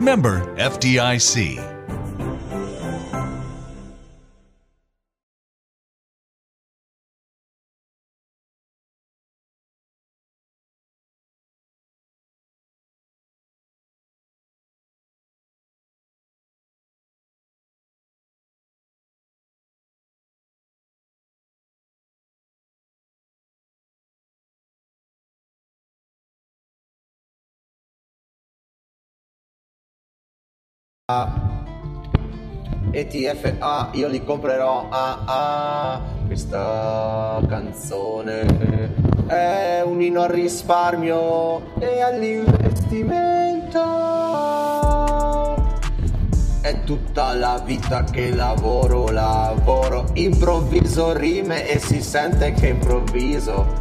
Member FDIC. ETF ah, io li comprerò ah, ah, questa canzone è un inno al risparmio e all'investimento. È tutta la vita che lavoro lavoro improvviso rime e si sente che improvviso.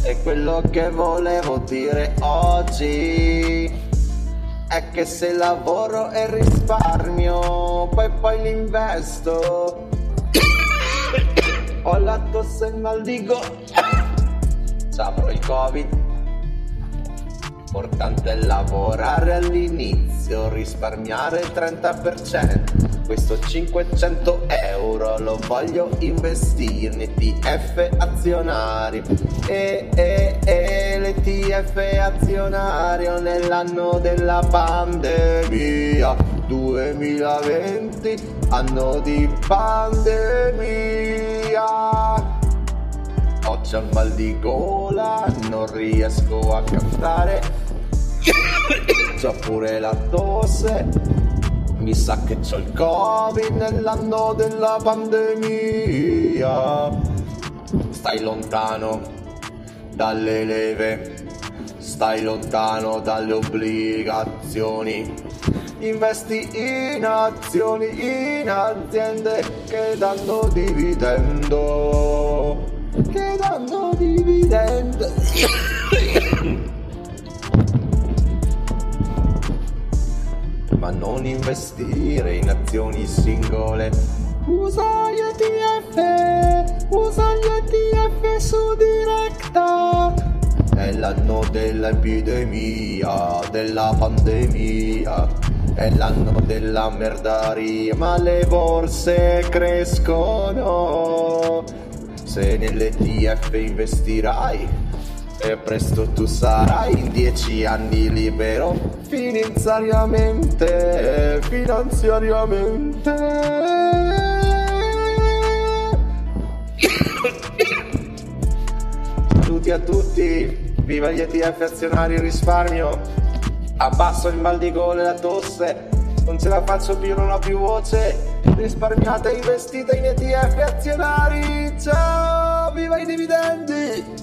È quello che volevo dire oggi è che se lavoro e risparmio, poi poi l'investo. Ho la tosse e il mal di go. Saprò il covid. L'importante è lavorare all'inizio, risparmiare il 30%. Questo 500 euro lo voglio investire in ETF azionari. E, e, e l'ETF azionario nell'anno della pandemia. 2020, anno di pandemia. Ho già il mal di gola, non riesco a cantare. C'ho pure la tosse, sa che c'ho il covid nell'anno della pandemia. Stai lontano dalle leve, stai lontano dalle obbligazioni. Investi in azioni, in aziende che danno dividendo. Che danno dividendo. Non investire in azioni singole. Usa gli ETF, usa gli ETF su diretta. È l'anno dell'epidemia, della pandemia, è l'anno della merdaria, ma le borse crescono. Se nell'ETF investirai, e presto tu sarai in dieci anni libero finanziariamente, finanziariamente. Saluti a tutti, viva gli ETF azionari risparmio, abbasso il mal di gola e la tosse, non ce la faccio più, non ho più voce, risparmiate investite in ETF azionari, ciao, viva i dividendi!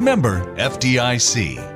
Member FDIC.